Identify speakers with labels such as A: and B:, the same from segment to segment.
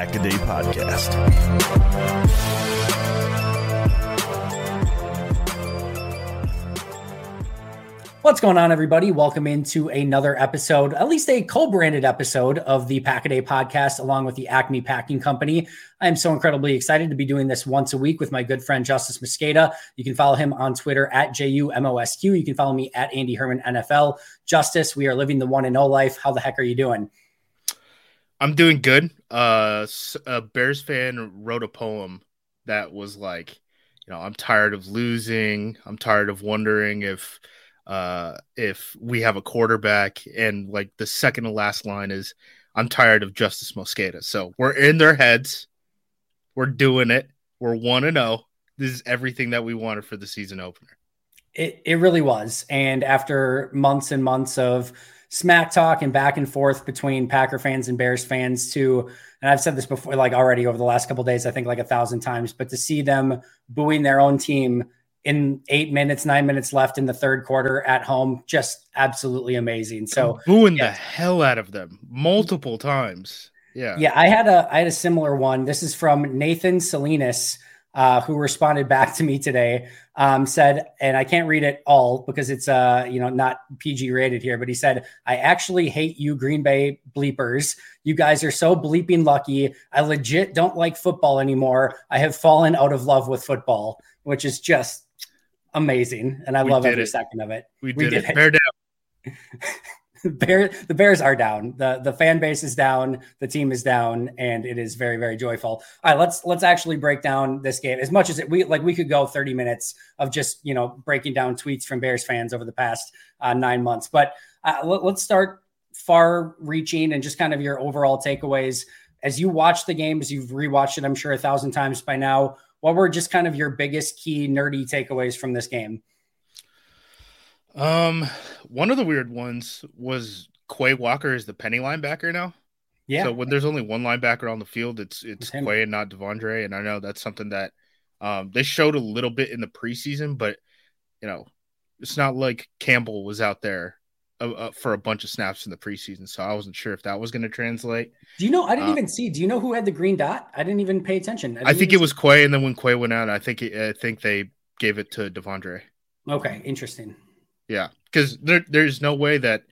A: This is the Pack a Day Podcast.
B: What's going on, everybody? Welcome into another episode, at least a co branded episode of the Pack a Day podcast, along with the Acme Packing Company. I am so incredibly excited to be doing this once a week with my good friend Justis Mosqueda. You can follow him on Twitter at JUMOSQ. You can follow me at Andy Herman NFL. Justis, we are living the one and no life. How the heck are you doing?
C: I'm doing good. Uh, a Bears fan wrote a poem that was like, you know, I'm tired of losing. I'm tired of wondering if uh, if we have a quarterback. And like the second to last line is, I'm tired of Justis Mosqueda. So we're in their heads. We're doing it. We're 1 to 0. This is everything that we wanted for the season opener.
B: It, it really was. And after months and months of smack talk and back and forth between Packer fans and Bears fans, too, and I've said this before, like already over the last couple days, I think like a thousand times, but to see them booing their own team in eight minutes, nine minutes left in the third quarter at home. Just absolutely amazing. So
C: booing yeah. the hell out of them multiple times. Yeah.
B: Yeah. I had a I had a similar one. This is from Nathan Salinas, uh, who responded back to me today. Um, said, and I can't read it all because it's uh, you know, not PG rated here, but he said, I actually hate you, Green Bay bleepers. You guys are so bleeping lucky. I legit don't like football anymore. I have fallen out of love with football, which is just amazing, and I we love every
C: it.
B: second of it.
C: We, we did, did, it. it. Bear down.
B: Bear, the Bears are down. the The fan base is down. The team is down, and it is very, very joyful. All right, let's let's actually break down this game as much as it, we like. We could go thirty minutes of just you know breaking down tweets from Bears fans over the past uh, nine months. But uh, let, let's start far reaching and just kind of your overall takeaways as you watch the game, as you've rewatched it. I'm sure a thousand times by now what were just kind of your biggest key nerdy takeaways from this game?
C: Um, one of the weird ones was Quay Walker is the penny linebacker now.
B: Yeah.
C: So when there's only one linebacker on the field, it's it's Quay and not De'Vondre, and I know that's something that um they showed a little bit in the preseason, but you know, it's not like Campbell was out there uh, uh, for a bunch of snaps in the preseason, so I wasn't sure if that was going to translate.
B: Do you know? I didn't uh, even see. Do you know who had the green dot? I didn't even pay attention.
C: I, I think it was Quay, and then when Quay went out, I think it, I think they gave it to De'Vondre.
B: Okay, interesting.
C: Yeah, because there, there's no way that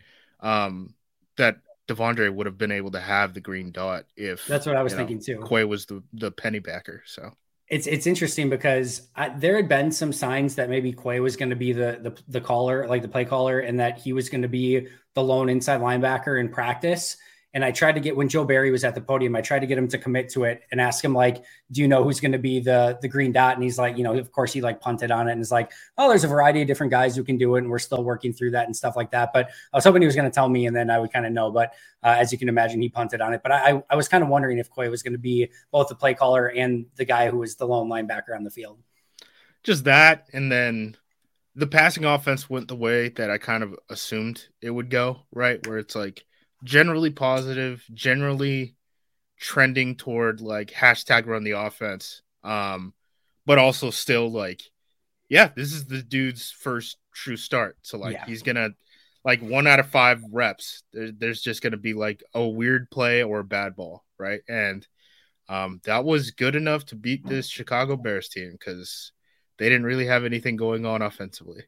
C: um that De'Vondre would have been able to have the green dot if
B: that's what I was thinking know, too.
C: Quay was the the penny backer, so
B: it's it's interesting because I, there had been some signs that maybe Quay was going to be the, the the caller, like the play caller, and that he was going to be the lone inside linebacker in practice. And I tried to get when Joe Barry was at the podium, I tried to get him to commit to it and ask him like, "Do you know who's going to be the the green dot?" And he's like, you know, of course he like punted on it and is like, "Oh, there's a variety of different guys who can do it, and we're still working through that and stuff like that." But I was hoping he was going to tell me, and then I would kind of know. But uh, as you can imagine, he punted on it. But I I was kind of wondering if Quay was going to be both the play caller and the guy who was the lone linebacker on the field.
C: Just that, and then the passing offense went the way that I kind of assumed it would go, right? Where it's like generally positive, generally trending toward like hashtag run the offense. Um, but also still like, yeah, this is the dude's first true start. So like
B: Yeah.
C: he's gonna like one out of five reps. There, there's just gonna be like a weird play or a bad ball, right? And um, that was good enough to beat this Chicago Bears team because they didn't really have anything going on offensively.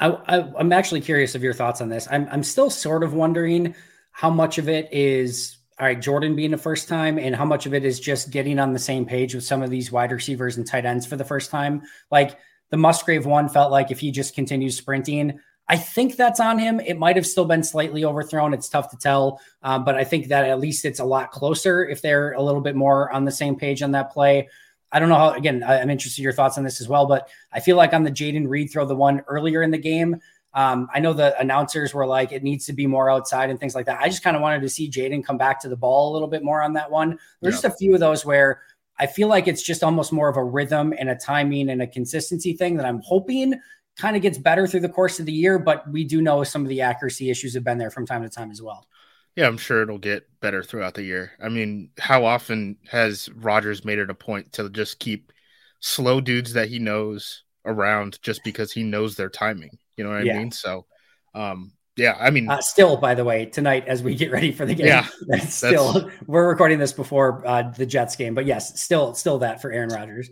B: I, I, I'm actually curious of your thoughts on this. I'm, I'm still sort of wondering how much of it is all right, Jordan being the first time, and how much of it is just getting on the same page with some of these wide receivers and tight ends for the first time. Like the Musgrave one felt like if he just continues sprinting, I think that's on him. It might have still been slightly overthrown. It's tough to tell, um, but I think that at least it's a lot closer if they're a little bit more on the same page on that play. I don't know how, again, I'm interested in your thoughts on this as well, but I feel like on the Jayden Reed throw, the one earlier in the game, um, I know the announcers were like, it needs to be more outside and things like that. I just kind of wanted to see Jayden come back to the ball a little bit more on that one. There's just a few of those where I feel like it's just almost more of a rhythm and a timing and a consistency thing that I'm hoping kind of gets better through the course of the year. But we do know some of the accuracy issues have been there from time to time as well.
C: Yeah, I'm sure it'll get better throughout the year. I mean, how often has Rodgers made it a point to just keep slow dudes that he knows around just because he knows their timing? You know what I
B: Yeah.
C: mean? So, um, yeah, I mean,
B: Uh, still, by the way, tonight as we get ready for the game,
C: Yeah,
B: that's still we're recording this before uh, the Jets game, but yes, still, still that for Aaron Rodgers.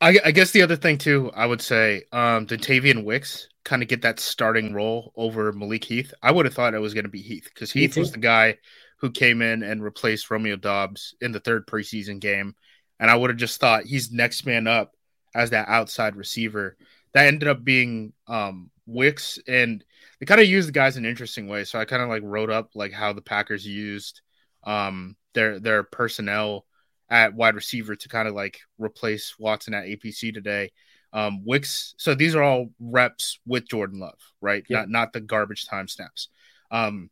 C: I, I guess the other thing too, I would say, um, did Tavian Wicks kind of get that starting role over Malik Heath? I would have thought it was going to be Heath because Heath was the guy who came in and replaced Romeo Doubs in the third preseason game, and I would have just thought he's next man up as that outside receiver. That ended up being um, Wicks, and they kind of used the guys in an interesting way. So I kind of like wrote up like how the Packers used um, their their personnel at wide receiver to kind of like replace Watson at APC today. Um, Wicks, so these are all reps with Jordan Love, right?
B: Yeah.
C: Not not the garbage time snaps. Um,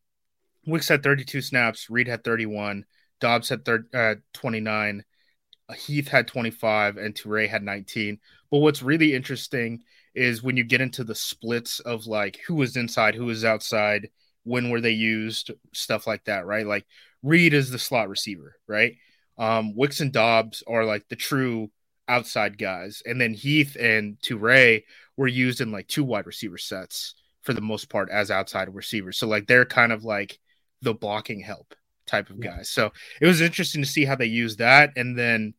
C: Wicks had 32 snaps, Reed had 31, Doubs had thir- uh, 29, Heath had 25, and Toure had 19. But what's really interesting is when you get into the splits of like who was inside, who was outside, when were they used, stuff like that, right? Like Reed is the slot receiver, right? Um, Wicks and Doubs are like the true outside guys, and then Heath and Toure were used in like two wide receiver sets for the most part as outside receivers. So like they're kind of like the blocking help type of guys. So it was interesting to see how they used that, and then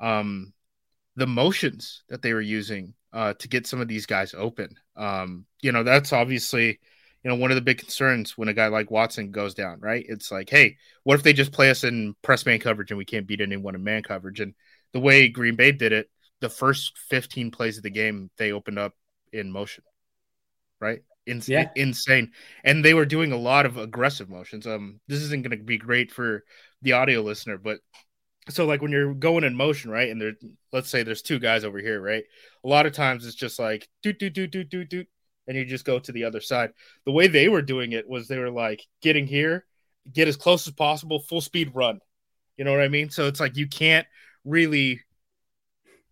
C: um, the motions that they were using uh, to get some of these guys open. Um, you know, that's obviously you know one of the big concerns when a guy like Watson goes down, right? It's like, hey, what if they just play us in press man coverage and we can't beat anyone in man coverage? And the way Green Bay did it, the first 15 plays of the game, they opened up in motion, right? In-
B: Yeah.
C: Insane. And they were doing a lot of aggressive motions. Um, this isn't going to be great for the audio listener, but so like when you're going in motion, right? And there, let's say there's two guys over here, right? A lot of times it's just like doot doot doot doot doot doot, and you just go to the other side. The way they were doing it was they were like getting here, get as close as possible, full speed run. You know what I mean? So it's like you can't really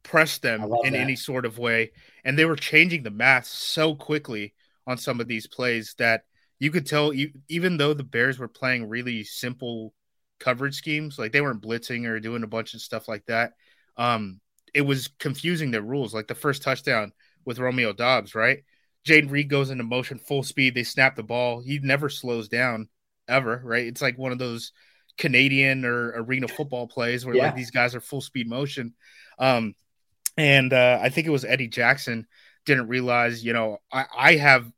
C: press them in
B: that.
C: any sort of way. And they were changing the math so quickly on some of these plays that you could tell, you, even though the Bears were playing really simple coverage schemes, like they weren't blitzing or doing a bunch of stuff like that. Um, it was confusing their rules. Like the first touchdown with Romeo Doubs, right? Jayden Reed goes into motion full speed. They snap the ball. He never slows down ever, right? It's like one of those Canadian or arena football plays where
B: Yeah.
C: like these guys are full speed motion. Um, and uh, I think it was Eddie Jackson didn't realize, you know, I, I have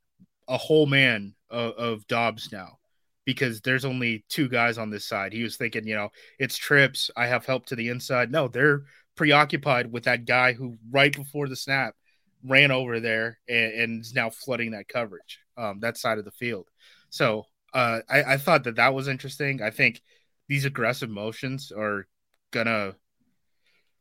C: a whole man of, of Doubs now because there's only two guys on this side. He was thinking, you know, it's trips. I have help to the inside. No, they're preoccupied with that guy who right before the snap ran over there and, and is now flooding that coverage, um, that side of the field. So uh, I, I thought that that was interesting. I think these aggressive motions are gonna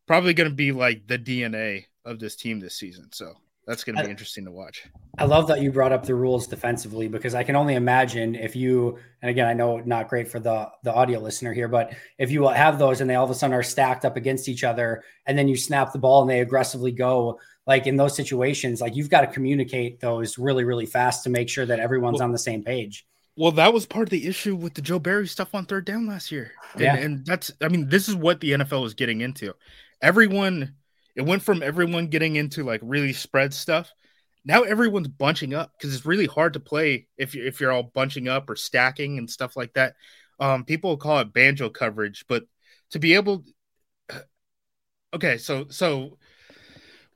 C: probably gonna be like the DNA of this team this season. So that's gonna be
B: I-
C: interesting to watch.
B: I love that you brought up the rules defensively because I can only imagine if you, and again, I know not great for the the audio listener here, but if you have those and they all of a sudden are stacked up against each other, and then you snap the ball and they aggressively go, like in those situations, like you've got to communicate those really, really fast to make sure that everyone's
C: Well-
B: on the same page.
C: Well, that was part of the issue with the Joe Barry stuff on third down last year. And,
B: Yeah.
C: and that's, I mean, this is what the NFL is getting into. Everyone, it went from everyone getting into like really spread stuff. now everyone's bunching up because it's really hard to play if you if you're all bunching up or stacking and stuff like that. Um, people call it banjo coverage, but to be able, okay, so so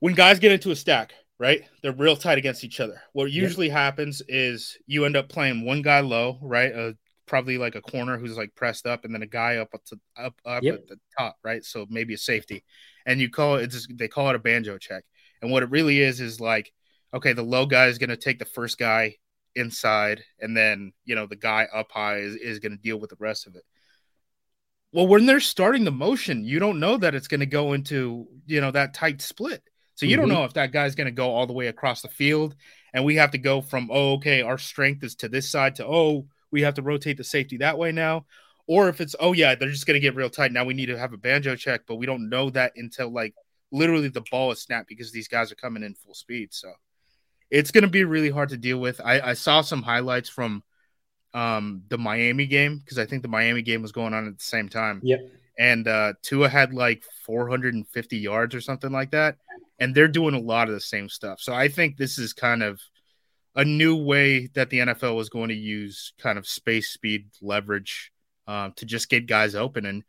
C: when guys get into a stack, right, they're real tight against each other. What usually happens is you end up playing one guy low, right, uh, probably like a corner who's like pressed up, and then a guy up to, up up yep. at the top, right, so maybe a safety, and you call it just, they call it a banjo check, and what it really is is like okay, the low guy is going to take the first guy inside, and then you know the guy up high is, is going to deal with the rest of it. Well, when they're starting the motion, you don't know that it's going to go into you know that tight split. So you mm-hmm. don't know if that guy's going to go all the way across the field, and we have to go from oh okay, our strength is to this side to oh we have to rotate the safety that way now, or if it's oh yeah they're just going to get real tight now we need to have a banjo check, but we don't know that until like literally the ball is snapped because these guys are coming in full speed. So it's going to be really hard to deal with. I, I saw some highlights from um, the Miami game because I think the Miami game was going on at the same time.
B: Yep.
C: And uh, Tua had like 450 yards or something like that. And they're doing a lot of the same stuff. So I think this is kind of a new way that the NFL was going to use kind of space, speed, leverage um, to just get guys open. And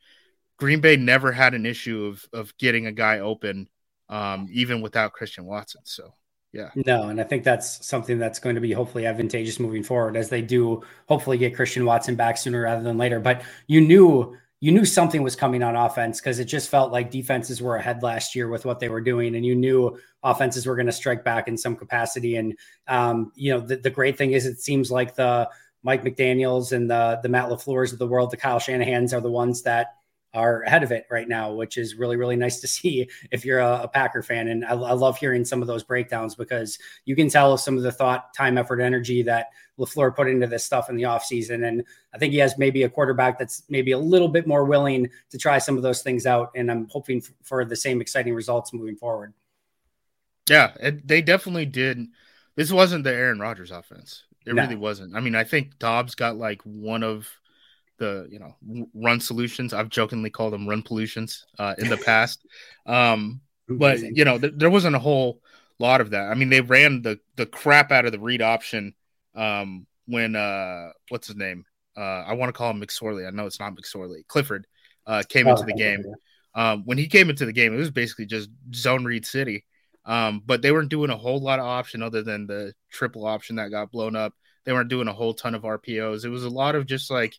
C: Green Bay never had an issue of of getting a guy open, um, even without Christian Watson. So yeah.
B: No, and I think that's something that's going to be hopefully advantageous moving forward as they do hopefully get Christian Watson back sooner rather than later. But you knew you knew something was coming on offense because it just felt like defenses were ahead last year with what they were doing, and you knew offenses were going to strike back in some capacity. And um, you know, the, the great thing is it seems like the Mike McDaniel's and the the Matt LaFleur's of the world, the Kyle Shanahan's are the ones that are ahead of it right now, which is really, really nice to see if you're a, a Packer fan. And I, I, love hearing some of those breakdowns because you can tell some of the thought, time, effort, energy that LaFleur put into this stuff in the offseason. And I think he has maybe a quarterback that's maybe a little bit more willing to try some of those things out. And I'm hoping f- for the same exciting results moving forward.
C: Yeah, it, they definitely did. This wasn't the Aaron Rodgers offense. It no. really wasn't. I mean, I think Doubs got like one of – the you know run solutions. I've jokingly called them run pollutions uh, in the past, um, but you know th- there wasn't a whole lot of that. I mean, they ran the the crap out of the read option um, when uh, what's his name? Uh, I want to call him McSorley. I know it's not McSorley. Clifford uh, came oh, into the game. Um, when he came into the game, it was basically just zone read city. Um, but they weren't doing a whole lot of option other than the triple option that got blown up. They weren't doing a whole ton of RPOs. It was a lot of just like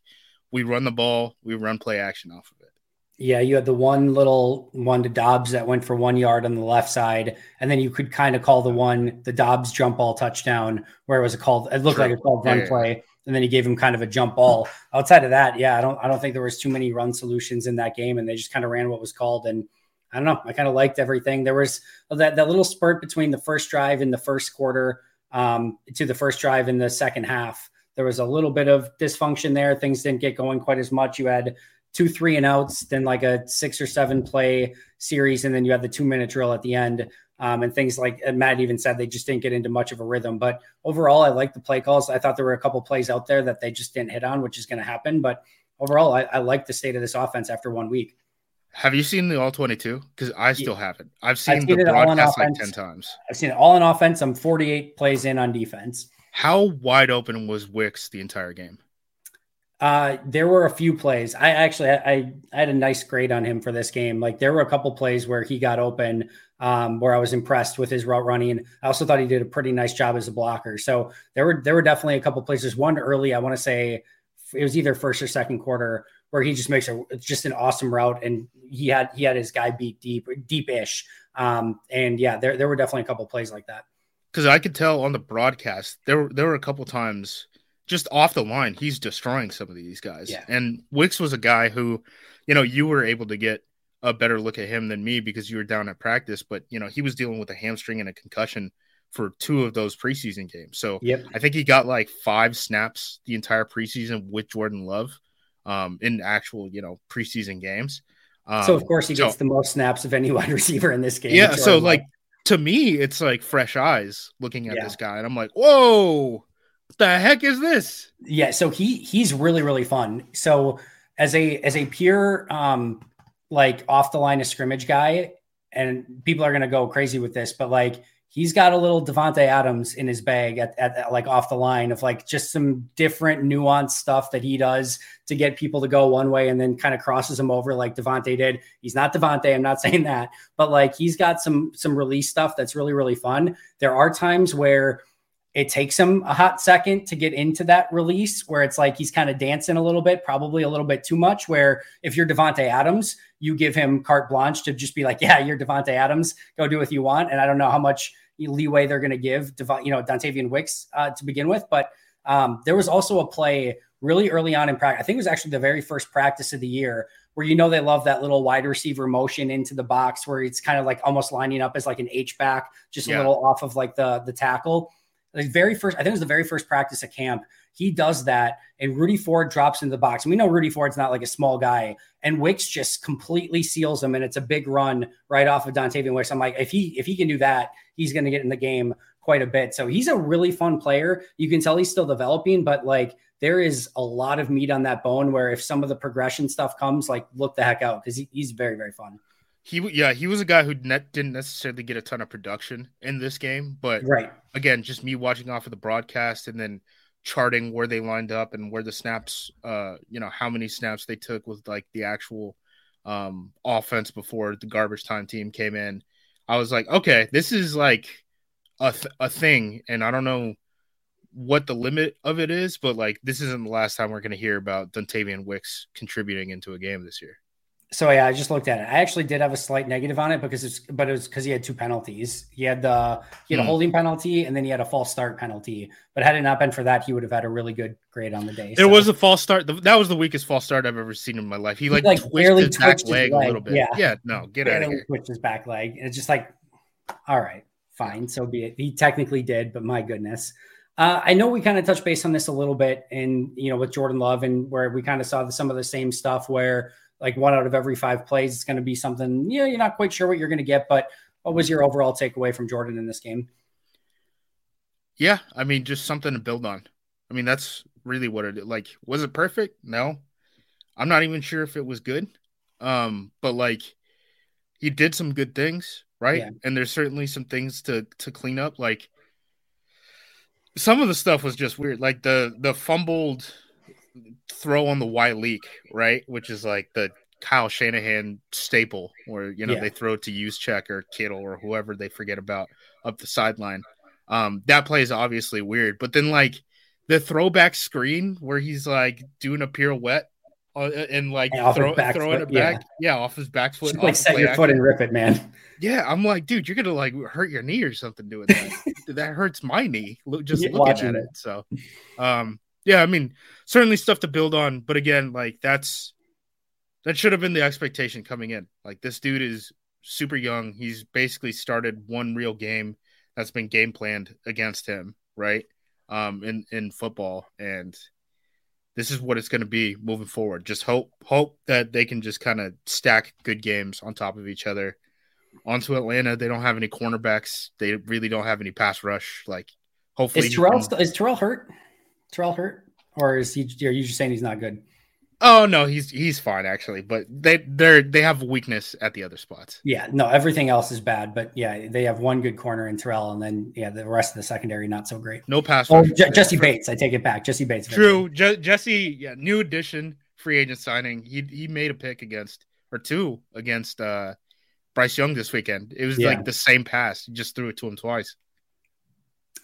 C: we run the ball, we run play action off of it.
B: Yeah, you had the one little one to Doubs that went for one yard on the left side, and then you could kind of call the one the Doubs jump ball touchdown, where it was a called. It looked True. like a called run yeah, play, yeah. and then he gave him kind of a jump ball. Outside of that, yeah, I don't I don't think there was too many run solutions in that game, and they just kind of ran what was called. And I don't know, I kind of liked everything. There was that that little spurt between the first drive in the first quarter um, to the first drive in the second half there was a little bit of dysfunction there. Things didn't get going quite as much. You had two three and outs, then like a six or seven play series, and then you had the two minute drill at the end. Um, and things like Matt even said they just didn't get into much of a rhythm. But overall, I like the play calls. I thought there were a couple plays out there that they just didn't hit on, which is going to happen. But overall, I, I like the state of this offense after one week.
C: Have you seen the all 22? Because I still haven't. I've seen, I've seen the broadcast like 10 times.
B: I've seen it all in offense. I'm 48 plays in on defense.
C: How wide open was Wicks the entire game?
B: Uh, there were a few plays. I actually I, I had a nice grade on him for this game. Like there were a couple plays where he got open, um, where I was impressed with his route running. I also thought he did a pretty nice job as a blocker. So there were there were definitely a couple places. One early, I want to say it was either first or second quarter where he just makes a just an awesome route and he had he had his guy beat deep deep ish. Um, and yeah, there there were definitely a couple plays like that
C: because I could tell on the broadcast there there were a couple times just off the line he's destroying some of these guys.
B: Yeah.
C: And Wicks was a guy who, you know, you were able to get a better look at him than me because you were down at practice, but you know he was dealing with a hamstring and a concussion for two of those preseason games. So
B: yep.
C: I think he got like five snaps the entire preseason with Jordan Love um, in actual you know preseason games.
B: Um, so of course he gets so, the most snaps of any wide receiver in this game.
C: Yeah, so like to me, it's like fresh eyes looking at yeah. this guy, and I'm like, whoa, what the heck is this?
B: Yeah, so he he's really really fun. So as a as a pure um like off the line of scrimmage guy, and people are gonna go crazy with this, but like he's got a little Davante Adams in his bag at, at, at, like off the line of like just some different nuanced stuff that he does to get people to go one way and then kind of crosses them over like Davante did. He's not Davante, I'm not saying that, but like he's got some some release stuff that's really really fun. There are times where it takes him a hot second to get into that release where it's like he's kind of dancing a little bit, probably a little bit too much. Where if you're Davante Adams, you give him carte blanche to just be like, yeah, you're Davante Adams, go do what you want. And I don't know how much leeway they're going to give, you know, Dontayvion Wicks uh, to begin with. But um, there was also a play really early on in practice. I think it was actually the very first practice of the year where you know they love that little wide receiver motion into the box where it's kind of like almost lining up as like an H back, just yeah. a little off of like the the tackle. The very first, I think it was the very first practice at camp. He does that, and Rudy Ford drops into the box. And we know Rudy Ford's not like a small guy, and Wicks just completely seals him, and it's a big run right off of Dontayvion Wicks. I'm like, if he if he can do that, he's going to get in the game quite a bit. So he's a really fun player. You can tell he's still developing, but like there is a lot of meat on that bone. Where if some of the progression stuff comes, like look the heck out because he, he's very very fun.
C: He yeah he was a guy who net, didn't necessarily get a ton of production in this game, but
B: right
C: again, just me watching off of the broadcast and then charting where they lined up and where the snaps, uh, you know, how many snaps they took with like the actual um offense before the garbage time team came in. I was like, okay, this is like a th- a thing, and I don't know what the limit of it is, but like this isn't the last time we're going to hear about Dontayvion Wicks contributing into a game this year.
B: So yeah, I just looked at it. I actually did have a slight negative on it because it's but it was because he had two penalties. He had the he had a hmm. holding penalty and then he had a false start penalty. But had it not been for that, he would have had a really good grade on the day.
C: It so. was a false start. That was the weakest false start I've ever seen in my life. He like, he, like twisted his back leg, leg, a little bit. Yeah, yeah. No, get out of here.
B: Twitched his back leg. And It's just like, all right, fine, so be it. He technically did, but my goodness. Uh, I know we kind of touched base on this a little bit, and you know, with Jordan Love, and where we kind of saw the, some of the same stuff where like one out of every five plays it's going to be something yeah you're not quite sure what you're going to get but what was your overall takeaway from jordan in this game?
C: Yeah i mean just something to build on. I mean that's really what it like was it perfect? No. I'm not even sure if it was good um but like he did some good things right? Yeah. and there's certainly some things to to clean up like some of the stuff was just weird. Like the the fumbled throw on the Y leak, right? Which is like the Kyle Shanahan staple, where you know yeah. they throw it to Juszczyk or Kittle or whoever they forget about up the sideline. Um, that play is obviously weird, but then like the throwback screen where he's like doing a pirouette uh, and like throw, throwing it back, yeah. yeah. off his back foot.
B: like set your foot and rip it, man.
C: Yeah, I'm like, dude, you're gonna like hurt your knee or something doing that. that hurts my knee. Just yeah, looking at it. it. So, um, yeah, I mean, certainly stuff to build on, but again, like that's that should have been the expectation coming in. Like this dude is super young. He's basically started one real game that's been game planned against him, right? Um, in in football, and this is what it's going to be moving forward. Just hope hope that they can just kind of stack good games on top of each other. Onto Atlanta, they don't have any cornerbacks. They really don't have any pass rush. Like, hopefully,
B: is Terrell can... is Terrell hurt? Terrell hurt, or is he? Are you just saying he's not good?
C: Oh no, he's he's fine actually, but they they're they have weakness at the other spots.
B: Yeah, no, everything else is bad, but yeah, they have one good corner in Terrell, and then yeah, the rest of the secondary not so great.
C: No pass.
B: Oh, Je- Jessie Bates, I take it back. Jessie Bates.
C: True, Je- Jessie, yeah, new addition, free agent signing. He he made a pick against or two against uh Bryce Young this weekend. It was yeah. like the same pass, he just threw it to him twice.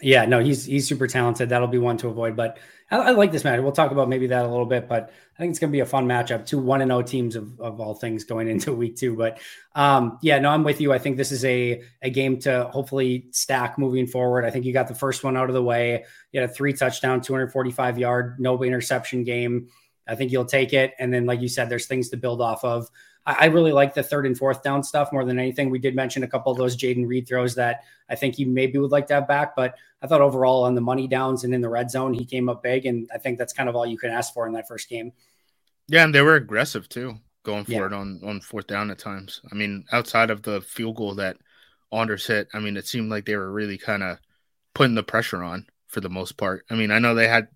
B: Yeah, no, he's he's super talented. That'll be one to avoid. But I, I like this match. We'll talk about maybe that a little bit. But I think it's going to be a fun matchup. Two one and zero oh teams of, of all things going into week two. But um, yeah, no, I'm with you. I think this is a a game to hopefully stack moving forward. I think you got the first one out of the way. You had a three touchdown, 245 yard, no interception game. I think you'll take it. And then, like you said, there's things to build off of. I, really like the third and fourth down stuff more than anything. We did mention a couple of those Jayden Reed throws that I think he maybe would like to have back, but I thought overall on the money downs and in the red zone, he came up big. And I think that's kind of all you can ask for in that first game.
C: Yeah. And they were aggressive too, going for yeah. it on, on fourth down at times. I mean, outside of the field goal that Anders hit, I mean, it seemed like they were really kind of putting the pressure on for the most part. I mean, I know they had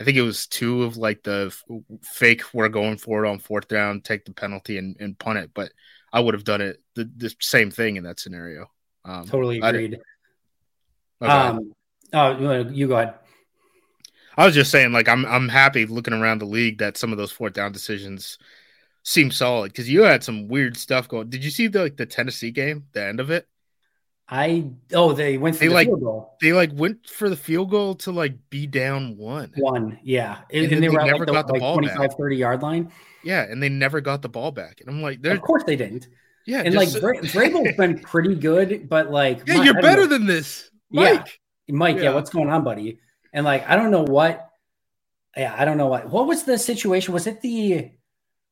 C: I think it was two of like the fake we're going for it on fourth down, take the penalty and, and punt it. But I would have done it the, the same thing in that scenario.
B: Um, totally agreed.
C: Okay.
B: Um, oh, you go ahead.
C: I was just saying, like, I'm I'm happy looking around the league that some of those fourth down decisions seem solid because you had some weird stuff going. Did you see the like the Tennessee game, the end of it?
B: I oh they went for
C: They
B: the
C: like-
B: field goal.
C: They like went for the field goal to like be down one.
B: One, yeah,
C: And
B: and, they
C: they
B: were at
C: never
B: like the,
C: got the
B: like
C: ball back.
B: 25, 30 yard line.
C: Yeah, and they never got the ball back. And I'm like, they're
B: Of course they didn't.
C: yeah,
B: And like Vra- Vrabel's been pretty good, but like
C: yeah,
B: my-
C: you're better
B: know.
C: than this,
B: Yeah.
C: Mike.
B: Mike, yeah.
C: Yeah.
B: what's going on, buddy? And like, I don't know what. Yeah, I don't know what. What was the situation? Was it the?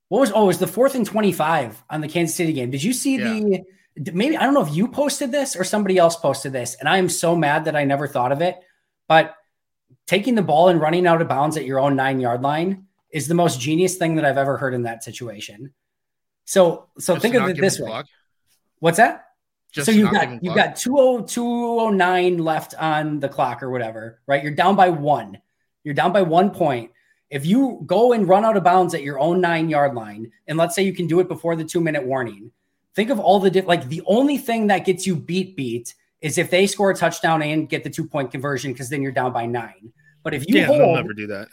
B: What was? Oh, it was the fourth and twenty-five on the Kansas City game. Did you see the? Maybe I don't know if you posted this or somebody else posted this, and I am so mad that I never thought of it. But taking the ball and running out of bounds at your own nine-yard line is the most genius thing that I've ever heard in that situation. So, so
C: Just
B: think of it this way.
C: block.
B: What's that?
C: Just
B: so you've got you've got 20 209 left on the clock or whatever, right? You're down by one. You're down by one point. If you go and run out of bounds at your own nine yard line, and let's say you can do it before the two minute warning, think of all the diff- like the only thing that gets you beat beat is if they score a touchdown and get the two point conversion because then you're down by nine. But if you
C: yeah, they'll never do that.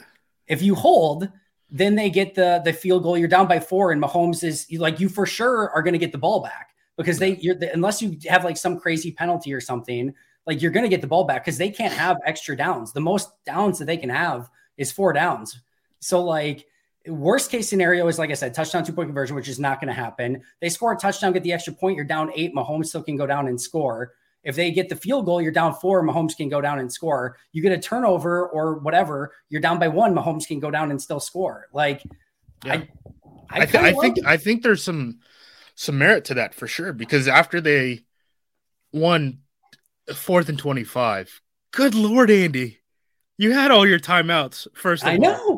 B: if you hold, then they get the the field goal. You're down by four, and Mahomes is like you for sure are going to get the ball back because they you're unless you have like some crazy penalty or something, like you're going to get the ball back because they can't have extra downs. The most downs that they can have is four downs. So like worst case scenario is like I said, touchdown two point conversion, which is not going to happen. They score a touchdown, get the extra point. You're down eight. Mahomes still can go down and score. If they get the field goal, you're down four. Mahomes can go down and score. You get a turnover or whatever, you're down by one. Mahomes can go down and still score. Like,
C: Yeah.
B: I,
C: I, th- I think
B: it.
C: I think there's some some merit to that for sure because after they won fourth and twenty five, good lord, Andy, you had all your timeouts. First,
B: I
C: all.
B: know.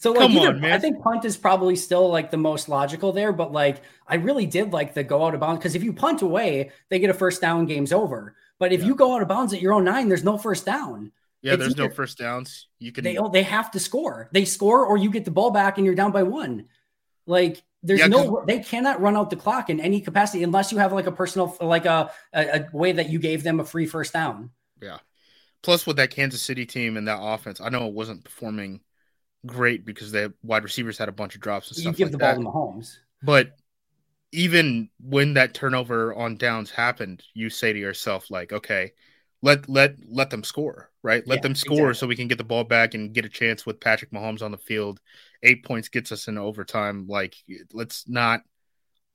B: So like
C: Come
B: either,
C: on.
B: I think punt is probably still like the most logical there, but like I really did like the go out of bounds because if you punt away, they get a first down, game's over. But if
C: Yeah.
B: you go out of bounds at your own nine, there's no first down.
C: Yeah,
B: It's
C: there's no first downs. You can
B: They they have to score. They score or you get the ball back and you're down by one. Like there's
C: Yeah,
B: no they cannot run out the clock in any capacity unless you have like a personal like a, a, a way that you gave them a free first down. Yeah.
C: Plus with that Kansas City team and that offense. I know it wasn't performing great because the wide receivers had a bunch of drops and
B: You
C: stuff
B: give
C: like
B: the
C: that.
B: ball to Mahomes.
C: But even when that turnover on downs happened, you say to yourself, like, okay, let let let them score, right? Let
B: Yeah,
C: them score
B: exactly.
C: so we can get the ball back and get a chance with Patrick Mahomes on the field. Eight points gets us in overtime. Like, let's not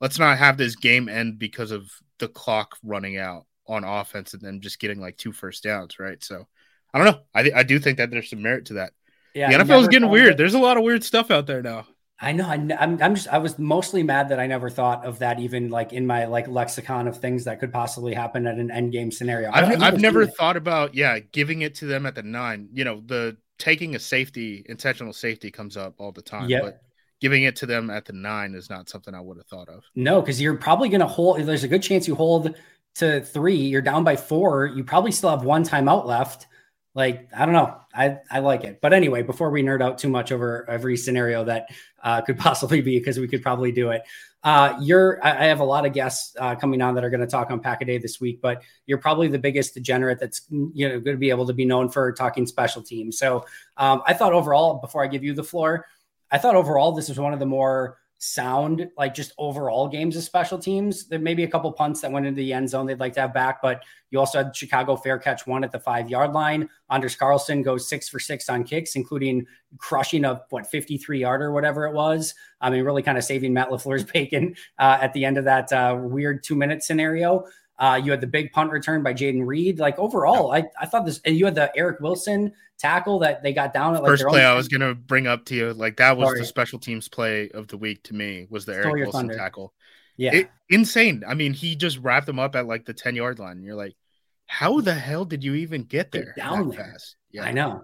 C: let's not have this game end because of the clock running out on offense and then just getting like two first downs, right? So I don't know. I I do think that there's some merit to that.
B: Yeah,
C: the NFL is getting weird.
B: that-
C: There's a lot of weird stuff out there now.
B: I know. I, am I'm just. I was mostly mad that I never thought of that, even like in my like lexicon of things that could possibly happen at an end game scenario.
C: I've,
B: I've
C: I've never
B: it.
C: thought about yeah giving it to them at the nine. You know the taking a safety intentional safety comes up all the time.
B: Yep.
C: But giving it to them at the nine is not something I would have thought of.
B: No, because you're probably going to hold. There's a good chance you hold to three. You're down by four. You probably still have one timeout left. Like I don't know. I I like it. But anyway, before we nerd out too much over every scenario that uh, could possibly be, because we could probably do it. Uh, you're. I, have a lot of guests uh, coming on that are going to talk on Pack a Day this week, but you're probably the biggest degenerate that's you know going to be able to be known for talking special teams. So um, I thought overall, before I give you the floor, I thought overall this was one of the more sound, like just overall games of special teams. There may be a couple punts that went into the end zone they'd like to have back, but you also had Chicago fair catch one at the five yard line. Anders Carlson goes six for six on kicks, including crushing a what 53 yard or whatever it was. I mean, really kind of saving Matt LaFleur's bacon uh, at the end of that uh, weird two minute scenario. Uh, you had the big punt return by Jayden Reed. Like overall, I, I thought this, and you had the Eric Wilson tackle that they got down at like
C: First play
B: own
C: I was gonna bring up to you, like that was
B: Sorry.
C: the special teams play of the week to me was the
B: Stole
C: Eric Wilson
B: thunder.
C: tackle.
B: yeah.
C: It, insane. I mean, he just wrapped them up at like the ten yard line. You're like, how the hell did you even get there
B: down
C: that
B: there.
C: fast? Yeah,
B: I know.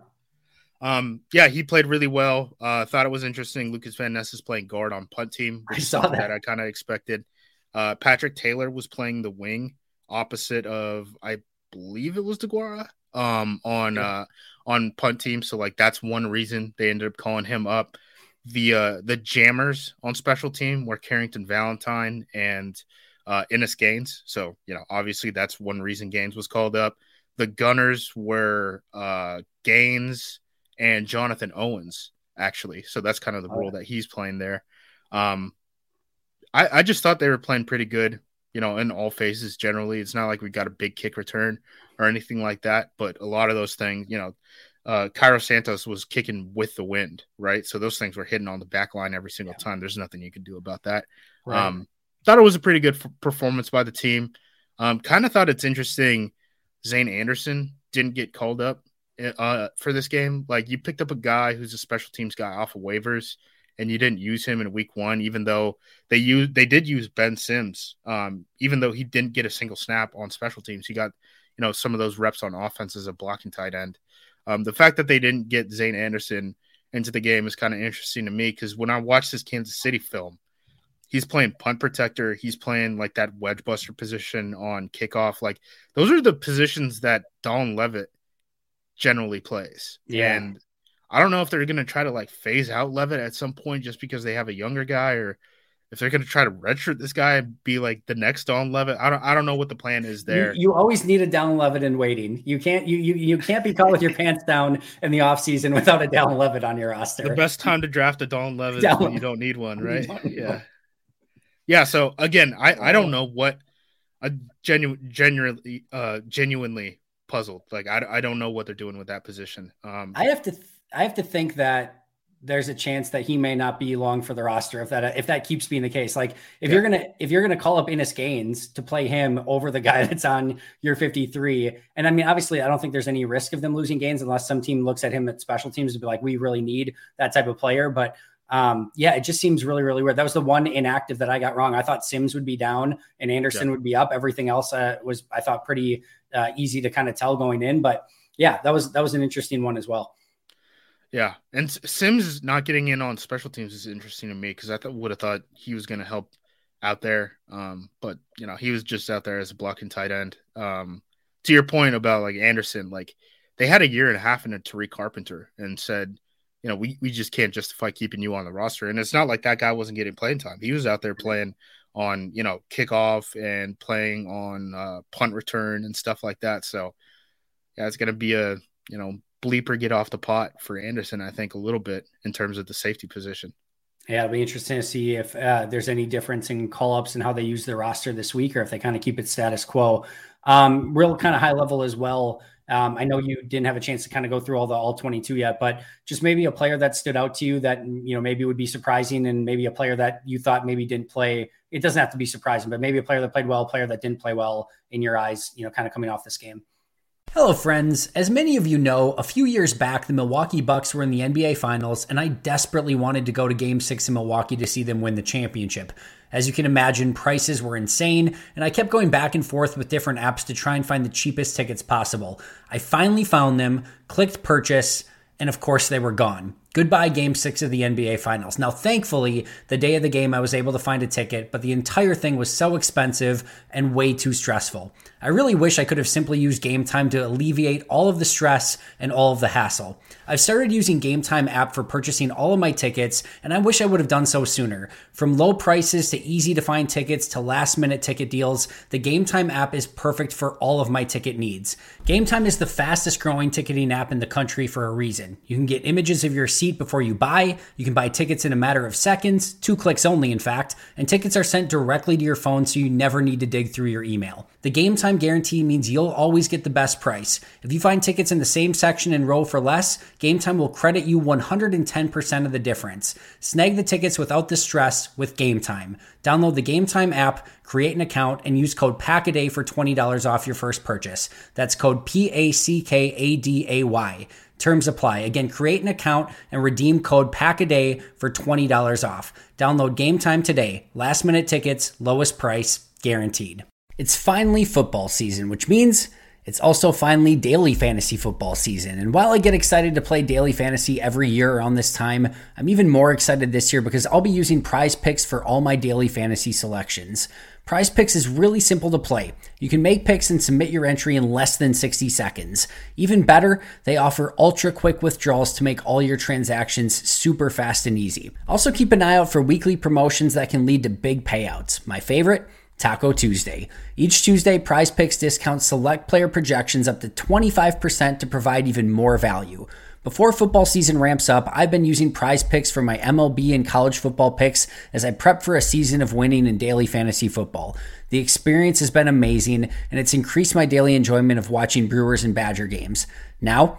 C: Um, yeah, he played really well. Uh, thought it was interesting. Lucas Van Ness is playing guard on punt team,
B: I saw
C: something
B: that.
C: I kind of expected. Uh, Patrick Taylor was playing the wing opposite of, I believe it was DeGuara, um, on
B: Yeah.
C: uh, on punt team. So like that's one reason they ended up calling him up. The uh, the jammers on special team were Carrington Valentine and uh, Innis Gaines. So you know, obviously that's one reason Gaines was called up. the gunners were uh, Gaines and Jonathan Owens, actually. So that's kind of the role that he's playing there. Um, I, I just thought they were playing pretty good, you know, in all phases generally. It's not like we got a big kick return or anything like that, but a lot of those things, you know, uh, Cairo Santos was kicking with the wind, right? So those things were hitting on the back line every single yeah. time. There's nothing you can do about that. Right. Um, thought it was a pretty good f- performance by the team. Um, kind of thought it's interesting. Zane Anderson didn't get called up uh, for this game. Like you picked up a guy who's a special teams guy off of waivers, and you didn't use him in week one, even though they used they did use Ben Sims. Um, even though he didn't get a single snap on special teams, he got you know some of those reps on offense as a blocking tight end. Um, the fact that they didn't get Zane Anderson into the game is kind of interesting to me because when I watched this Kansas City film, he's playing punt protector, he's playing like that wedge buster position on kickoff. Like those are the positions that Dallin Leavitt generally plays. Yeah. And I don't know if they're going to try to like phase out Leavitt at some point just because they have a younger guy or if they're going to try to redshirt this guy and be like the next Dallin Leavitt. I don't I don't know what the plan is there.
D: You, you always need a Dallin Leavitt in waiting. You can't you you, you can't be caught with your pants down in the offseason without a Dallin Leavitt on your roster.
C: The best time to draft a Dallin Leavitt is when you don't need one, right? Yeah. Yeah, so again, I I don't know what a genuine genuinely uh genuinely puzzled. Like I, I don't know what they're doing with that position. Um,
D: I have to th- I have to think that there's a chance that he may not be long for the roster if that if that keeps being the case. Like if yeah. you're gonna if you're gonna call up Innis Gaines to play him over the guy that's on your 53, and I mean obviously I don't think there's any risk of them losing Gaines unless some team looks at him at special teams to be like we really need that type of player. But um, yeah, it just seems really, really weird. That was the one inactive that I got wrong. I thought Sims would be down and Anderson yeah. would be up. Everything else uh, was, I thought, pretty uh, easy to kind of tell going in. But yeah, that was that was an interesting one as well.
C: Yeah, and Sims not getting in on special teams is interesting to me because I th- would have thought he was going to help out there. Um, but you know, he was just out there as a blocking tight end. Um, to your point about like Anderson, like they had a year and a half into Tariq Carpenter and said you know, we, we just can't justify keeping you on the roster. And it's not like that guy wasn't getting playing time. He was out there playing on, you know, kickoff and playing on uh, punt return and stuff like that. So, yeah, it's going to be a, you know, bleeper get off the pot for Anderson, I think, a little bit in terms of the safety position.
D: Yeah, it'll be interesting to see if uh, there's any difference in call ups and how they use the roster this week or if they kind of keep it status quo. Um, real kind of high level as well. Um, I know you didn't have a chance to kind of go through all the all 22 yet, but just maybe a player that stood out to you that you know maybe would be surprising, and maybe a player that you thought maybe didn't play. It doesn't have to be surprising, but maybe a player that played well, a player that didn't play well in your eyes. You know, kind of coming off this game.
B: Hello, friends. As many of you know, a few years back, the Milwaukee Bucks were in the NBA Finals, and I desperately wanted to go to Game 6 in Milwaukee to see them win the championship. As you can imagine, prices were insane, and I kept going back and forth with different apps to try and find the cheapest tickets possible. I finally found them, clicked purchase, and of course, they were gone. Goodbye, game six of the NBA Finals. Now, thankfully, the day of the game, I was able to find a ticket, but the entire thing was so expensive and way too stressful. I really wish I could have simply used Game Time to alleviate all of the stress and all of the hassle. I've started using Game Time app for purchasing all of my tickets, and I wish I would have done so sooner. From low prices to easy to find tickets to last minute ticket deals, the Game Time app is perfect for all of my ticket needs. Game Time is the fastest growing ticketing app in the country for a reason. You can get images of your before you buy. You can buy tickets in a matter of seconds, two clicks only, in fact, and tickets are sent directly to your phone so you never need to dig through your email. The game time guarantee means you'll always get the best price. If you find tickets in the same section and row for less, Game Time will credit you 110% of the difference. Snag the tickets without the stress with Game Time. Download the Game Time app, create an account, and use code PACKADAY for $20 off your first purchase. That's code P A C K A D A Y. Terms apply. Again, create an account and redeem code PACKADAY for $20 off. Download Game Time today. Last minute tickets, lowest price, guaranteed. It's finally football season, which means it's also finally daily fantasy football season. And while I get excited to play daily fantasy every year around this time, I'm even more excited this year because I'll be using prize picks for all my daily fantasy selections. Prize Picks is really simple to play. You can make picks and submit your entry in less than 60 seconds. Even better, they offer ultra quick withdrawals to make all your transactions super fast and easy. Also, keep an eye out for weekly promotions that can lead to big payouts. My favorite?
E: Taco Tuesday. Each Tuesday, Prize Picks discounts select player projections up to 25% to provide even more value. Before football season ramps up, I've been using prize picks for my MLB and college football picks as I prep for a season of winning in daily fantasy football. The experience has been amazing, and it's increased my daily enjoyment of watching Brewers and Badger games. Now,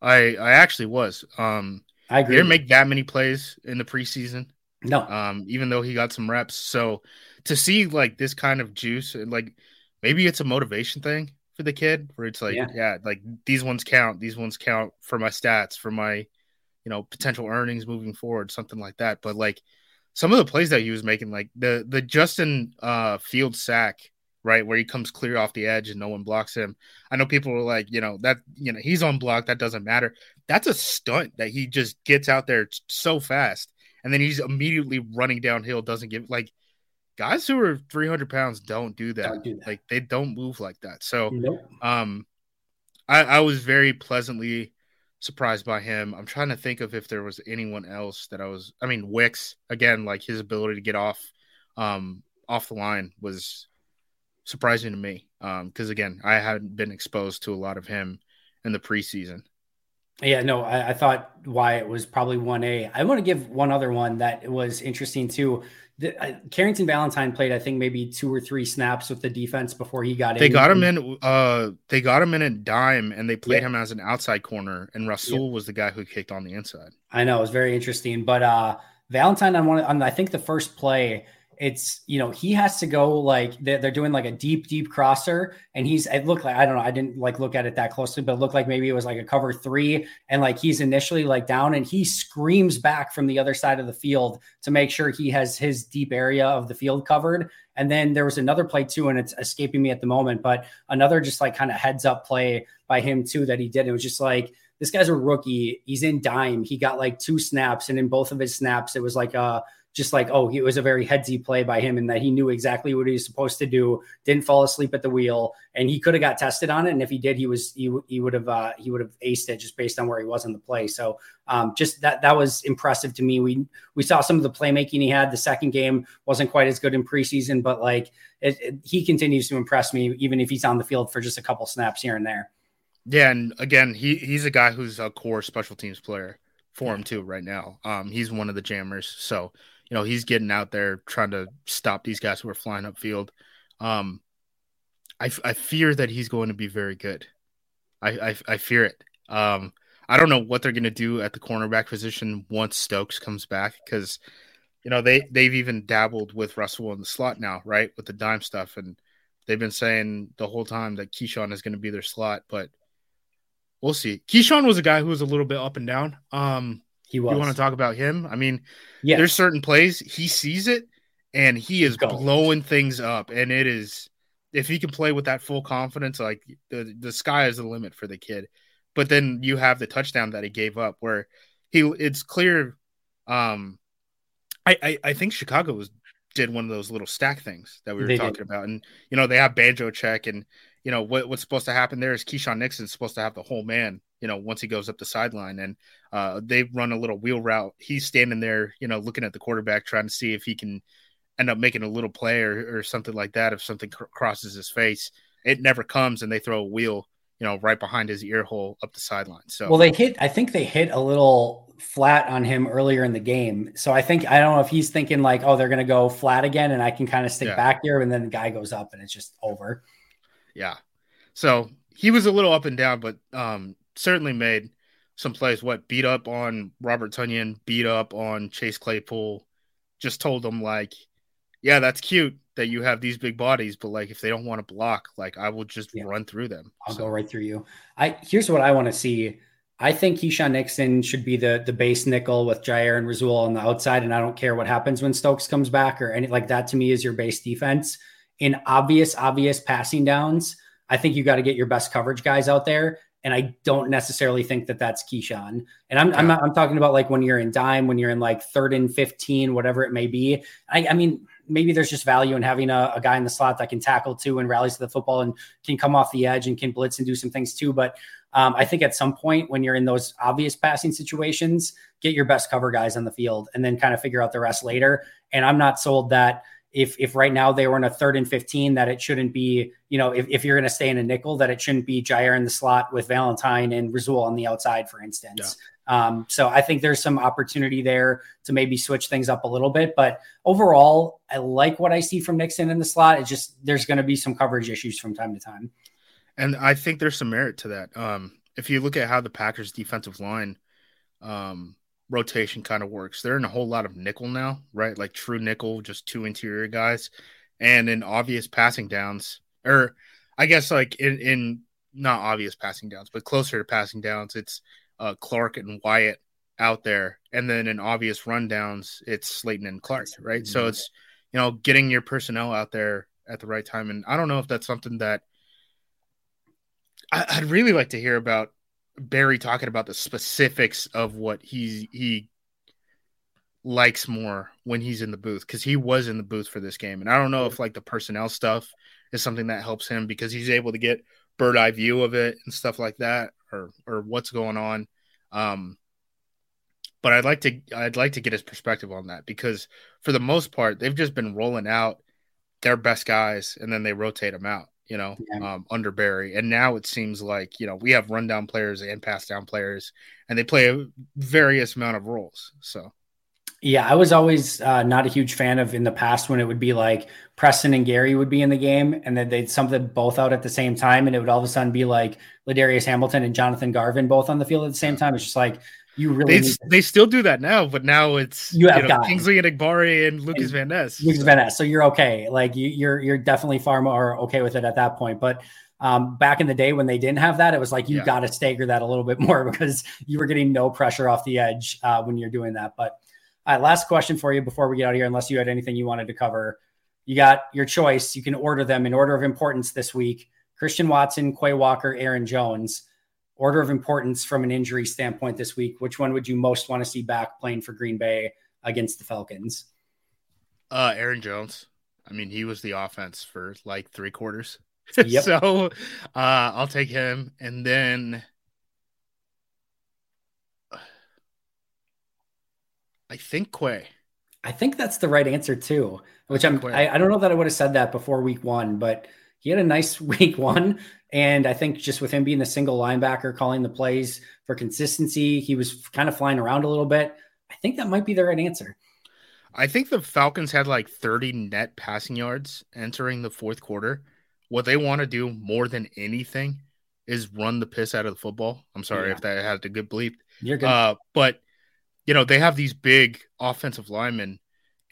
C: I I actually was. Um,
B: I agree.
C: Didn't make that many plays in the preseason.
B: No.
C: Um, even though he got some reps. So to see like this kind of juice and like maybe it's a motivation thing for the kid where it's like, yeah, yeah like these ones count, these ones count for my stats, for my, you know, potential earnings moving forward, something like that. But like some of the plays that he was making, like the the Justin uh Fields sack right? Where he comes clear off the edge and no one blocks him. I know people are like, you know, that, you know, he's on block. That doesn't matter. That's a stunt that he just gets out there so fast. And then he's immediately running downhill, doesn't give like guys who are 300 pounds don't do that. Don't do that. Like they don't move like that. So, nope. um, I, I was very pleasantly surprised by him. I'm trying to think of if there was anyone else that I was, I mean, Wicks again, like his ability to get off, um, off the line was surprising to me because um, again, I hadn't been exposed to a lot of him in the preseason.
B: Yeah, no, I, I thought Wyatt was probably one A. I want to give one other one that was interesting too. The, uh, Carrington Valentine played, I think, maybe two or three snaps with the defense before he got
C: in. They got him in. Uh, they got him in a dime, and they played yeah. him as an outside corner. And Rasul yeah. was the guy who kicked on the inside.
B: I know it was very interesting, but uh, Valentine on one on I think the first play it's you know he has to go like they're, they're, doing like a deep deep crosser and he's it looked like i don't know i didn't like look at it that closely but it looked like maybe it was like a cover three and like he's initially like down and he screams back from the other side of the field to make sure he has his deep area of the field covered and then there was another play too and it's escaping me at the moment but another just like kind of heads up play by him too that he did. It was just like this guy's a rookie. He's in dime. He got like two snaps and in both of his snaps it was like a just like, oh, it was a very headsy play by him and that he knew exactly what he was supposed to do, didn't fall asleep at the wheel, and he could have got tested on it. And if he did, he was he, he would have uh, he would have aced it just based on where he was in the play. So um, just that that was impressive to me. We we saw some of the playmaking he had. The second game wasn't quite as good in preseason, but like it, it, he continues to impress me, even if he's on the field for just a couple snaps here and there.
C: Yeah, and again, he he's a guy who's a core special teams player for him too right now. Um, he's one of the jammers, so you know, he's getting out there trying to stop these guys who are flying upfield. Um, I, I fear that he's going to be very good. I, I, I fear it. Um, I don't know what they're going to do at the cornerback position once Stokes comes back because, you know, they they've even dabbled with Rasul in the slot now, right, with the dime stuff, and they've been saying the whole time that Keisean is going to be their slot, but we'll see. Keisean was a guy who was a little bit up and down. Um, he was. You want to talk about him? I mean, yeah. there's certain plays he sees it and he is blowing things up, and it is if he can play with that full confidence, like the the sky is the limit for the kid. But then you have the touchdown that he gave up, where he it's clear. Um, I I, I think Chicago was did one of those little stack things that we were they talking did. about, and you know they have Banjo check and you know what, what's supposed to happen there is Keisean Nixon's supposed to have the whole man you know, once he goes up the sideline and uh, they run a little wheel route. He's standing there, you know, looking at the quarterback, trying to see if he can end up making a little play or, or something like that. If something cr- crosses his face, it never comes and they throw a wheel, you know, right behind his ear hole up the sideline. So,
B: well, they hit, I think they hit a little flat on him earlier in the game. So I think, I don't know if he's thinking like, oh, they're going to go flat again and I can kind of stick yeah. back here. And then the guy goes up and it's just over.
C: Yeah. So he was a little up and down, but um, certainly made some plays. What beat up on Robert Tonyan, beat up on Chase Claypool. Just told them like, yeah, that's cute that you have these big bodies, but like if they don't want to block, like I will just yeah. run through them.
B: I'll so. go right through you. I here's what I want to see. I think Keisean Nixon should be the the base nickel with Jaire and Rasul on the outside, and I don't care what happens when Stokes comes back or any like that. To me, is your base defense. In obvious, obvious passing downs, I think you got to get your best coverage guys out there. And I don't necessarily think that that's Keisean. And I'm, yeah. I'm, not, I'm talking about like when you're in dime, when you're in like third and 15, whatever it may be. I, I mean, maybe there's just value in having a, a, guy in the slot that can tackle too and rallies to the football and can come off the edge and can blitz and do some things too. But um, I think at some point when you're in those obvious passing situations, get your best cover guys on the field and then kind of figure out the rest later. And I'm not sold that if if right now they were in a third and 15 that it shouldn't be you know if, if you're going to stay in a nickel that it shouldn't be Jaire in the slot with Valentine and Rasul on the outside for instance. Yeah. um, so I think there's some opportunity there to maybe switch things up a little bit but overall I like what I see from Nixon in the slot. It's just there's going to be some coverage issues from time to time.
C: And I think there's some merit to that. Um, if you look at how the Packers defensive line um, rotation kind of works. They're in a whole lot of nickel now, right? Like true nickel, just two interior guys, and in obvious passing downs, or I guess like in, in not obvious passing downs, but closer to passing downs, it's uh, Clark and Wyatt out there, and then in obvious rundowns, it's Slaton and Clark, right? So it's you know getting your personnel out there at the right time, and I don't know if that's something that I, would really like to hear about Barry talking about the specifics of what he he likes more when he's in the booth because he was in the booth for this game, and I don't know if like the personnel stuff is something that helps him because he's able to get bird eye view of it and stuff like that, or or what's going on. Um, but I'd like to I'd like to get his perspective on that because for the most part they've just been rolling out their best guys and then they rotate them out you know, yeah. um, under Barry. And now it seems like, you know, we have rundown players and pass down players, and they play a various amount of roles. So,
B: yeah, I was always uh, not a huge fan of in the past when it would be like Preston and Gary would be in the game and then they'd something both out at the same time. And it would all of a sudden be like Ladarius Hamilton and Jonathan Garvin both on the field at the same time. It's just like, you really
C: they, they still do that now, but now it's you have you know, Kingsley Enagbare and Lucas and Van Ness.
B: Lucas Van Ness. So you're okay. Like you, you're you're definitely far more okay with it at that point. But um, back in the day when they didn't have that, it was like you yeah. got to stagger that a little bit more because you were getting no pressure off the edge uh, when you're doing that. But all right, last question for you before we get out of here, unless you had anything you wanted to cover. You got your choice. You can order them in order of importance this week. Christian Watson, Quay Walker, Aaron Jones order of importance from an injury standpoint this week, which one would you most want to see back playing for Green Bay against the Falcons?
C: Uh, Aaron Jones. I mean, he was the offense for like three quarters. Yep. so uh, I'll take him. And then I think Quay.
B: I think that's the right answer too. Which I'm I, I, don't know that I would have said that before week one, but he had a nice week one. And I think just with him being the single linebacker, calling the plays for consistency, he was kind of flying around a little bit. I think that might be the right answer.
C: I think the Falcons had like 30 net passing yards entering the fourth quarter. What they want to do more than anything is run the piss out of the football. I'm sorry yeah. if that had to get bleeped.
B: You're good.
C: Uh, but, you know, they have these big offensive linemen.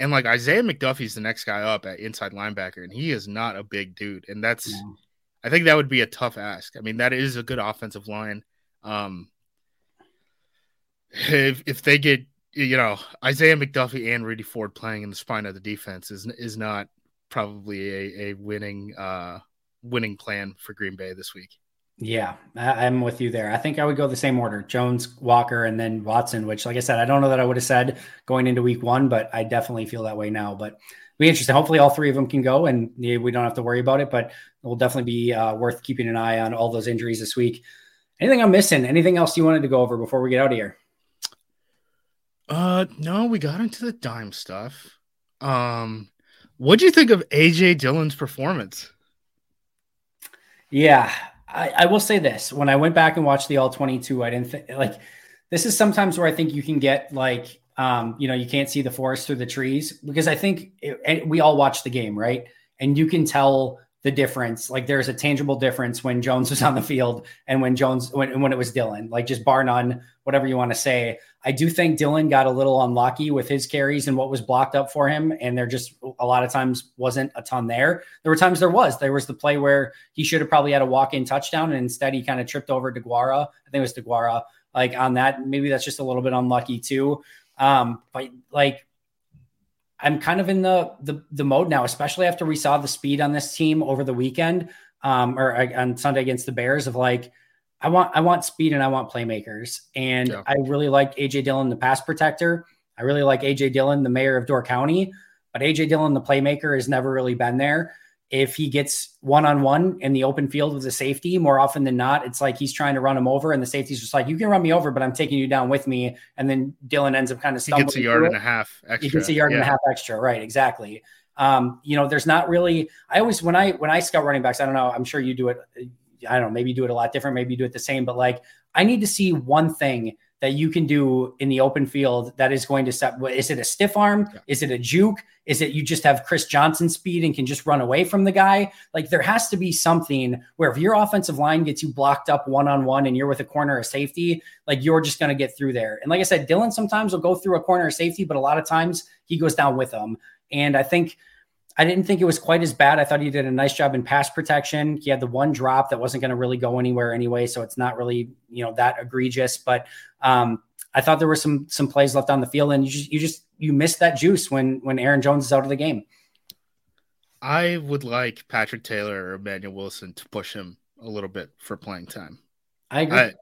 C: And like Isaiah McDuffie's the next guy up at inside linebacker, and he is not a big dude. And that's yeah. I think that would be a tough ask. I mean, that is a good offensive line. Um, if if they get you know Isaiah McDuffie and Rudy Ford playing in the spine of the defense is is not probably a, a winning uh winning plan for Green Bay this week.
B: Yeah, I'm with you there. I think I would go the same order: Jones, Walker, and then Watson. Which, like I said, I don't know that I would have said going into Week One, but I definitely feel that way now. But be interesting. Hopefully, all three of them can go, and we don't have to worry about it. But it will definitely be uh, worth keeping an eye on all those injuries this week. Anything I'm missing? Anything else you wanted to go over before we get out of here?
C: Uh, no, we got into the dime stuff. Um, what do you think of AJ Dillon's performance?
B: Yeah, I, I will say this: when I went back and watched the all 22, I didn't think like this is sometimes where I think you can get like um, you know, you can't see the forest through the trees because I think it, we all watch the game, right? And you can tell the difference. Like there's a tangible difference when Jones was on the field and when Jones when when it was Dillon. Like just bar none, whatever you want to say. I do think Dillon got a little unlucky with his carries and what was blocked up for him, and there just a lot of times wasn't a ton there. There were times there was. There was the play where he should have probably had a walk in touchdown, and instead he kind of tripped over DeGuara. I think it was DeGuara. Like on that, maybe that's just a little bit unlucky too. Um, but like I'm kind of in the, the the mode now, especially after we saw the speed on this team over the weekend, um, or uh, on Sunday against the Bears. Of like, I want I want speed and I want playmakers, and yeah. I really like AJ Dillon, the pass protector. I really like AJ Dillon, the mayor of Door County, but AJ Dillon, the playmaker, has never really been there if he gets one on one in the open field with a safety, more often than not, it's like he's trying to run him over, and the safety's just like, "You can run me over, but I'm taking you down with me." And then Dillon ends up kind of stumbling.
C: He gets a yard and a half extra.
B: He gets a yard yeah. and a half extra, right? Exactly. Um, you know, there's not really. I always when I when I scout running backs, I don't know. I'm sure you do it. I don't know. Maybe you do it a lot different. Maybe you do it the same. But like, I need to see one thing that you can do in the open field that is going to set is it a stiff arm? Yeah. is it a juke? Is it you just have chris johnson speed and can just run away from the guy? Like there has to be something where if your offensive line gets you blocked up one-on-one and you're with a corner of safety like you're just going to get through there. And like i said Dillon sometimes will go through a corner of safety but a lot of times he goes down with them and i think I didn't think it was quite as bad. I thought he did a nice job in pass protection. He had the one drop that wasn't going to really go anywhere anyway, so it's not really you know that egregious. But um, I thought there were some some plays left on the field, and you just you just you missed that juice when when Aaron Jones is out of the game.
C: I would like Patrick Taylor or Emmanuel Wilson to push him a little bit for playing time.
B: I agree.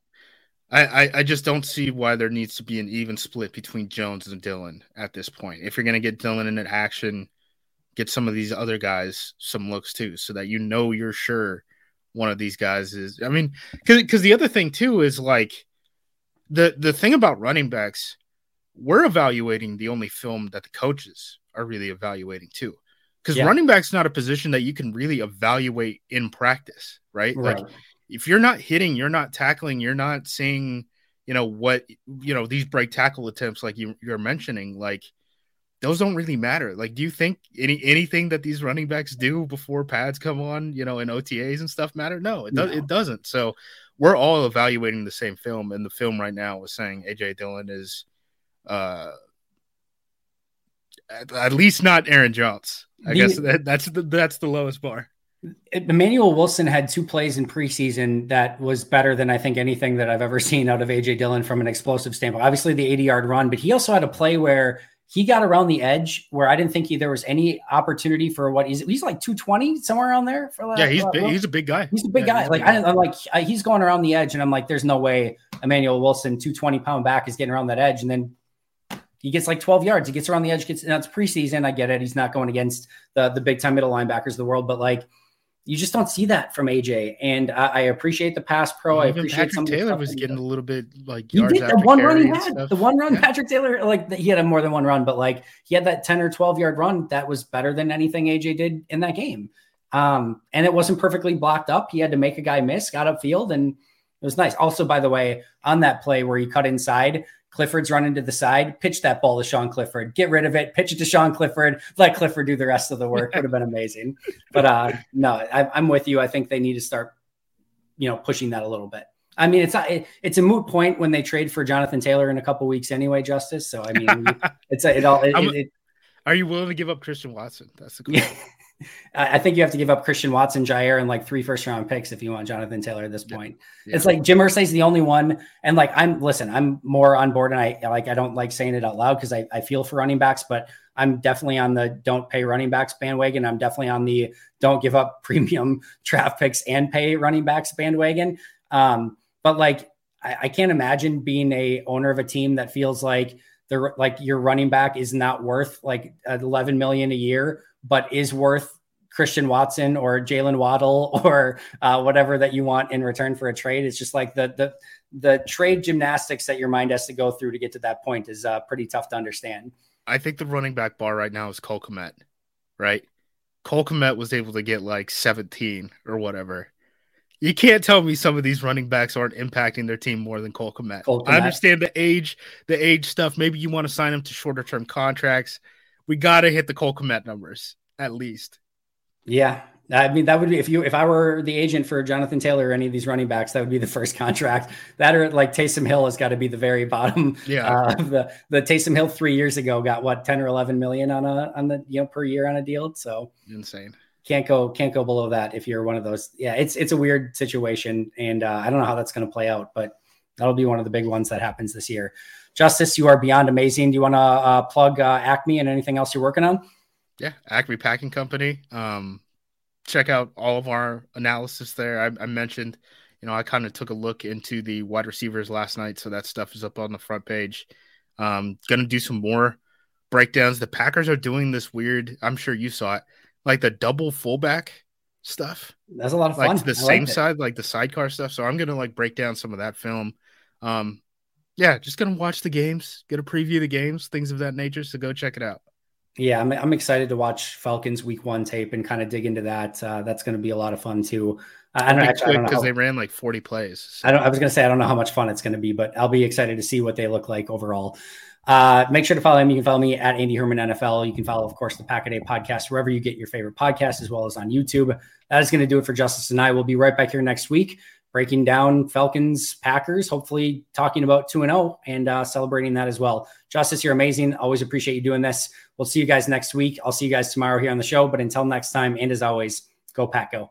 B: I,
C: I, I just don't see why there needs to be an even split between Jones and Dillon at this point. If you're going to get Dillon in an action get some of these other guys some looks too, so that you know you're sure one of these guys is. I mean, because the other thing too is like the the thing about running backs, we're evaluating the only film that the coaches are really evaluating too. Because yeah. running back's not a position that you can really evaluate in practice, right? right? Like if you're not hitting, you're not tackling, you're not seeing, you know, what you know, these break tackle attempts like you, you're mentioning, like those don't really matter. Like, do you think any anything that these running backs do before pads come on, you know, in OTAs and stuff matter? No, it, no. it doesn't. So we're all evaluating the same film, and the film right now is saying AJ Dillon is uh at, at least not Aaron Jones. I the, guess that, that's the that's the lowest bar.
B: Emmanuel Wilson had two plays in preseason that was better than I think anything that I've ever seen out of AJ Dillon from an explosive standpoint. Obviously, the 80 yard run, but he also had a play where he got around the edge where I didn't think he, there was any opportunity for what he's he's like 220 somewhere around there for
C: like, yeah he's big, he's a big guy.
B: He's a big
C: yeah,
B: guy. like I, am like I, he's going around the edge and I'm like there's no way Emmanuel Wilson 220 pound back is getting around that edge. And then he gets like 12 yards. He gets around the edge gets that's preseason. I get it. He's not going against the the big time middle linebackers of the world. But like you just don't see that from AJ. And I, I appreciate the pass pro. I appreciate
C: Patrick Taylor was getting a little bit like
B: he did the one run he had. The one run yeah. Patrick Taylor, like he had a more than one run, but like he had that 10 or 12 yard run that was better than anything AJ did in that game. Um, and it wasn't perfectly blocked up. He had to make a guy miss, got upfield, and it was nice. Also, by the way, on that play where he cut inside, Clifford's running to the side, pitch that ball to Sean Clifford, get rid of it, pitch it to Sean Clifford, let Clifford do the rest of the work. Would have been amazing. But uh, no, I, am with you. I think they need to start, you know, pushing that a little bit. I mean, it's not, it, it's a moot point when they trade for Jonathan Taylor in a couple weeks anyway, Justis. So I mean, it's a, it all. It, it,
C: are you willing to give up Christian Watson? That's the question.
B: I think you have to give up Christian Watson, Jaire, and like three first round picks if you want Jonathan Taylor at this point. Yeah. It's like Jim Irsay's the only one. And like, I'm, listen, I'm more on board and I like, I don't like saying it out loud because I, I feel for running backs, but I'm definitely on the don't pay running backs bandwagon. I'm definitely on the don't give up premium draft picks and pay running backs bandwagon. Um, but like, I, I can't imagine being a owner of a team that feels like they're like your running back is not worth like 11 million a year but is worth Christian Watson or Jaylen Waddle or uh, whatever that you want in return for a trade. It's just like the the the trade gymnastics that your mind has to go through to get to that point is uh, pretty tough to understand.
C: I think the running back bar right now is Cole Kmet, right? Cole Kmet was able to get like 17 or whatever. You can't tell me some of these running backs aren't impacting their team more than Cole Kmet. Cole Kmet. I understand the age, the age stuff. Maybe you want to sign him to shorter term contracts we got to hit the Cole Kmet numbers at least.
B: Yeah. I mean, that would be if you if I were the agent for Jonathan Taylor or any of these running backs, that would be the first contract. That or like Taysom Hill has got to be the very bottom.
C: Yeah, uh,
B: the the Taysom Hill three years ago got what ten or eleven million on a on the you know per year on a deal. So
C: insane.
B: Can't go can't go below that if you're one of those. Yeah, it's it's a weird situation, and uh, I don't know how that's going to play out, but that'll be one of the big ones that happens this year. Justis, you are beyond amazing. Do you want to uh, plug uh, Acme and anything else you're working on?
C: Yeah, Acme Packing Company. Um, check out all of our analysis there. I, I mentioned, you know, I kind of took a look into the wide receivers last night, so that stuff is up on the front page. Um, gonna do some more breakdowns. The Packers are doing this weird. I'm sure you saw it, like the double fullback stuff.
B: That's a lot of fun.
C: Like the I same side, like the sidecar stuff. So I'm gonna like break down some of that film. Um, yeah, just gonna watch the games, get a preview of the games, things of that nature. So go check it out.
B: Yeah, I'm, I'm excited to watch Falcons week one tape and kind of dig into that. Uh, that's going to be a lot of fun too.
C: I don't actually because they ran like 40 plays.
B: So. I don't. I was going to say I don't know how much fun it's going to be, but I'll be excited to see what they look like overall. Uh, make sure to follow me. You can follow me at Andy Herman NFL. You can follow, of course, the Pack a Day podcast wherever you get your favorite podcast, as well as on YouTube. That is going to do it for Justis and I. We'll be right back here next week, breaking down Falcons Packers. Hopefully, talking about two and zero oh and uh, celebrating that as well. Justis, you're amazing. Always appreciate you doing this. We'll see you guys next week. I'll see you guys tomorrow here on the show. But until next time, and as always, go Pack Go.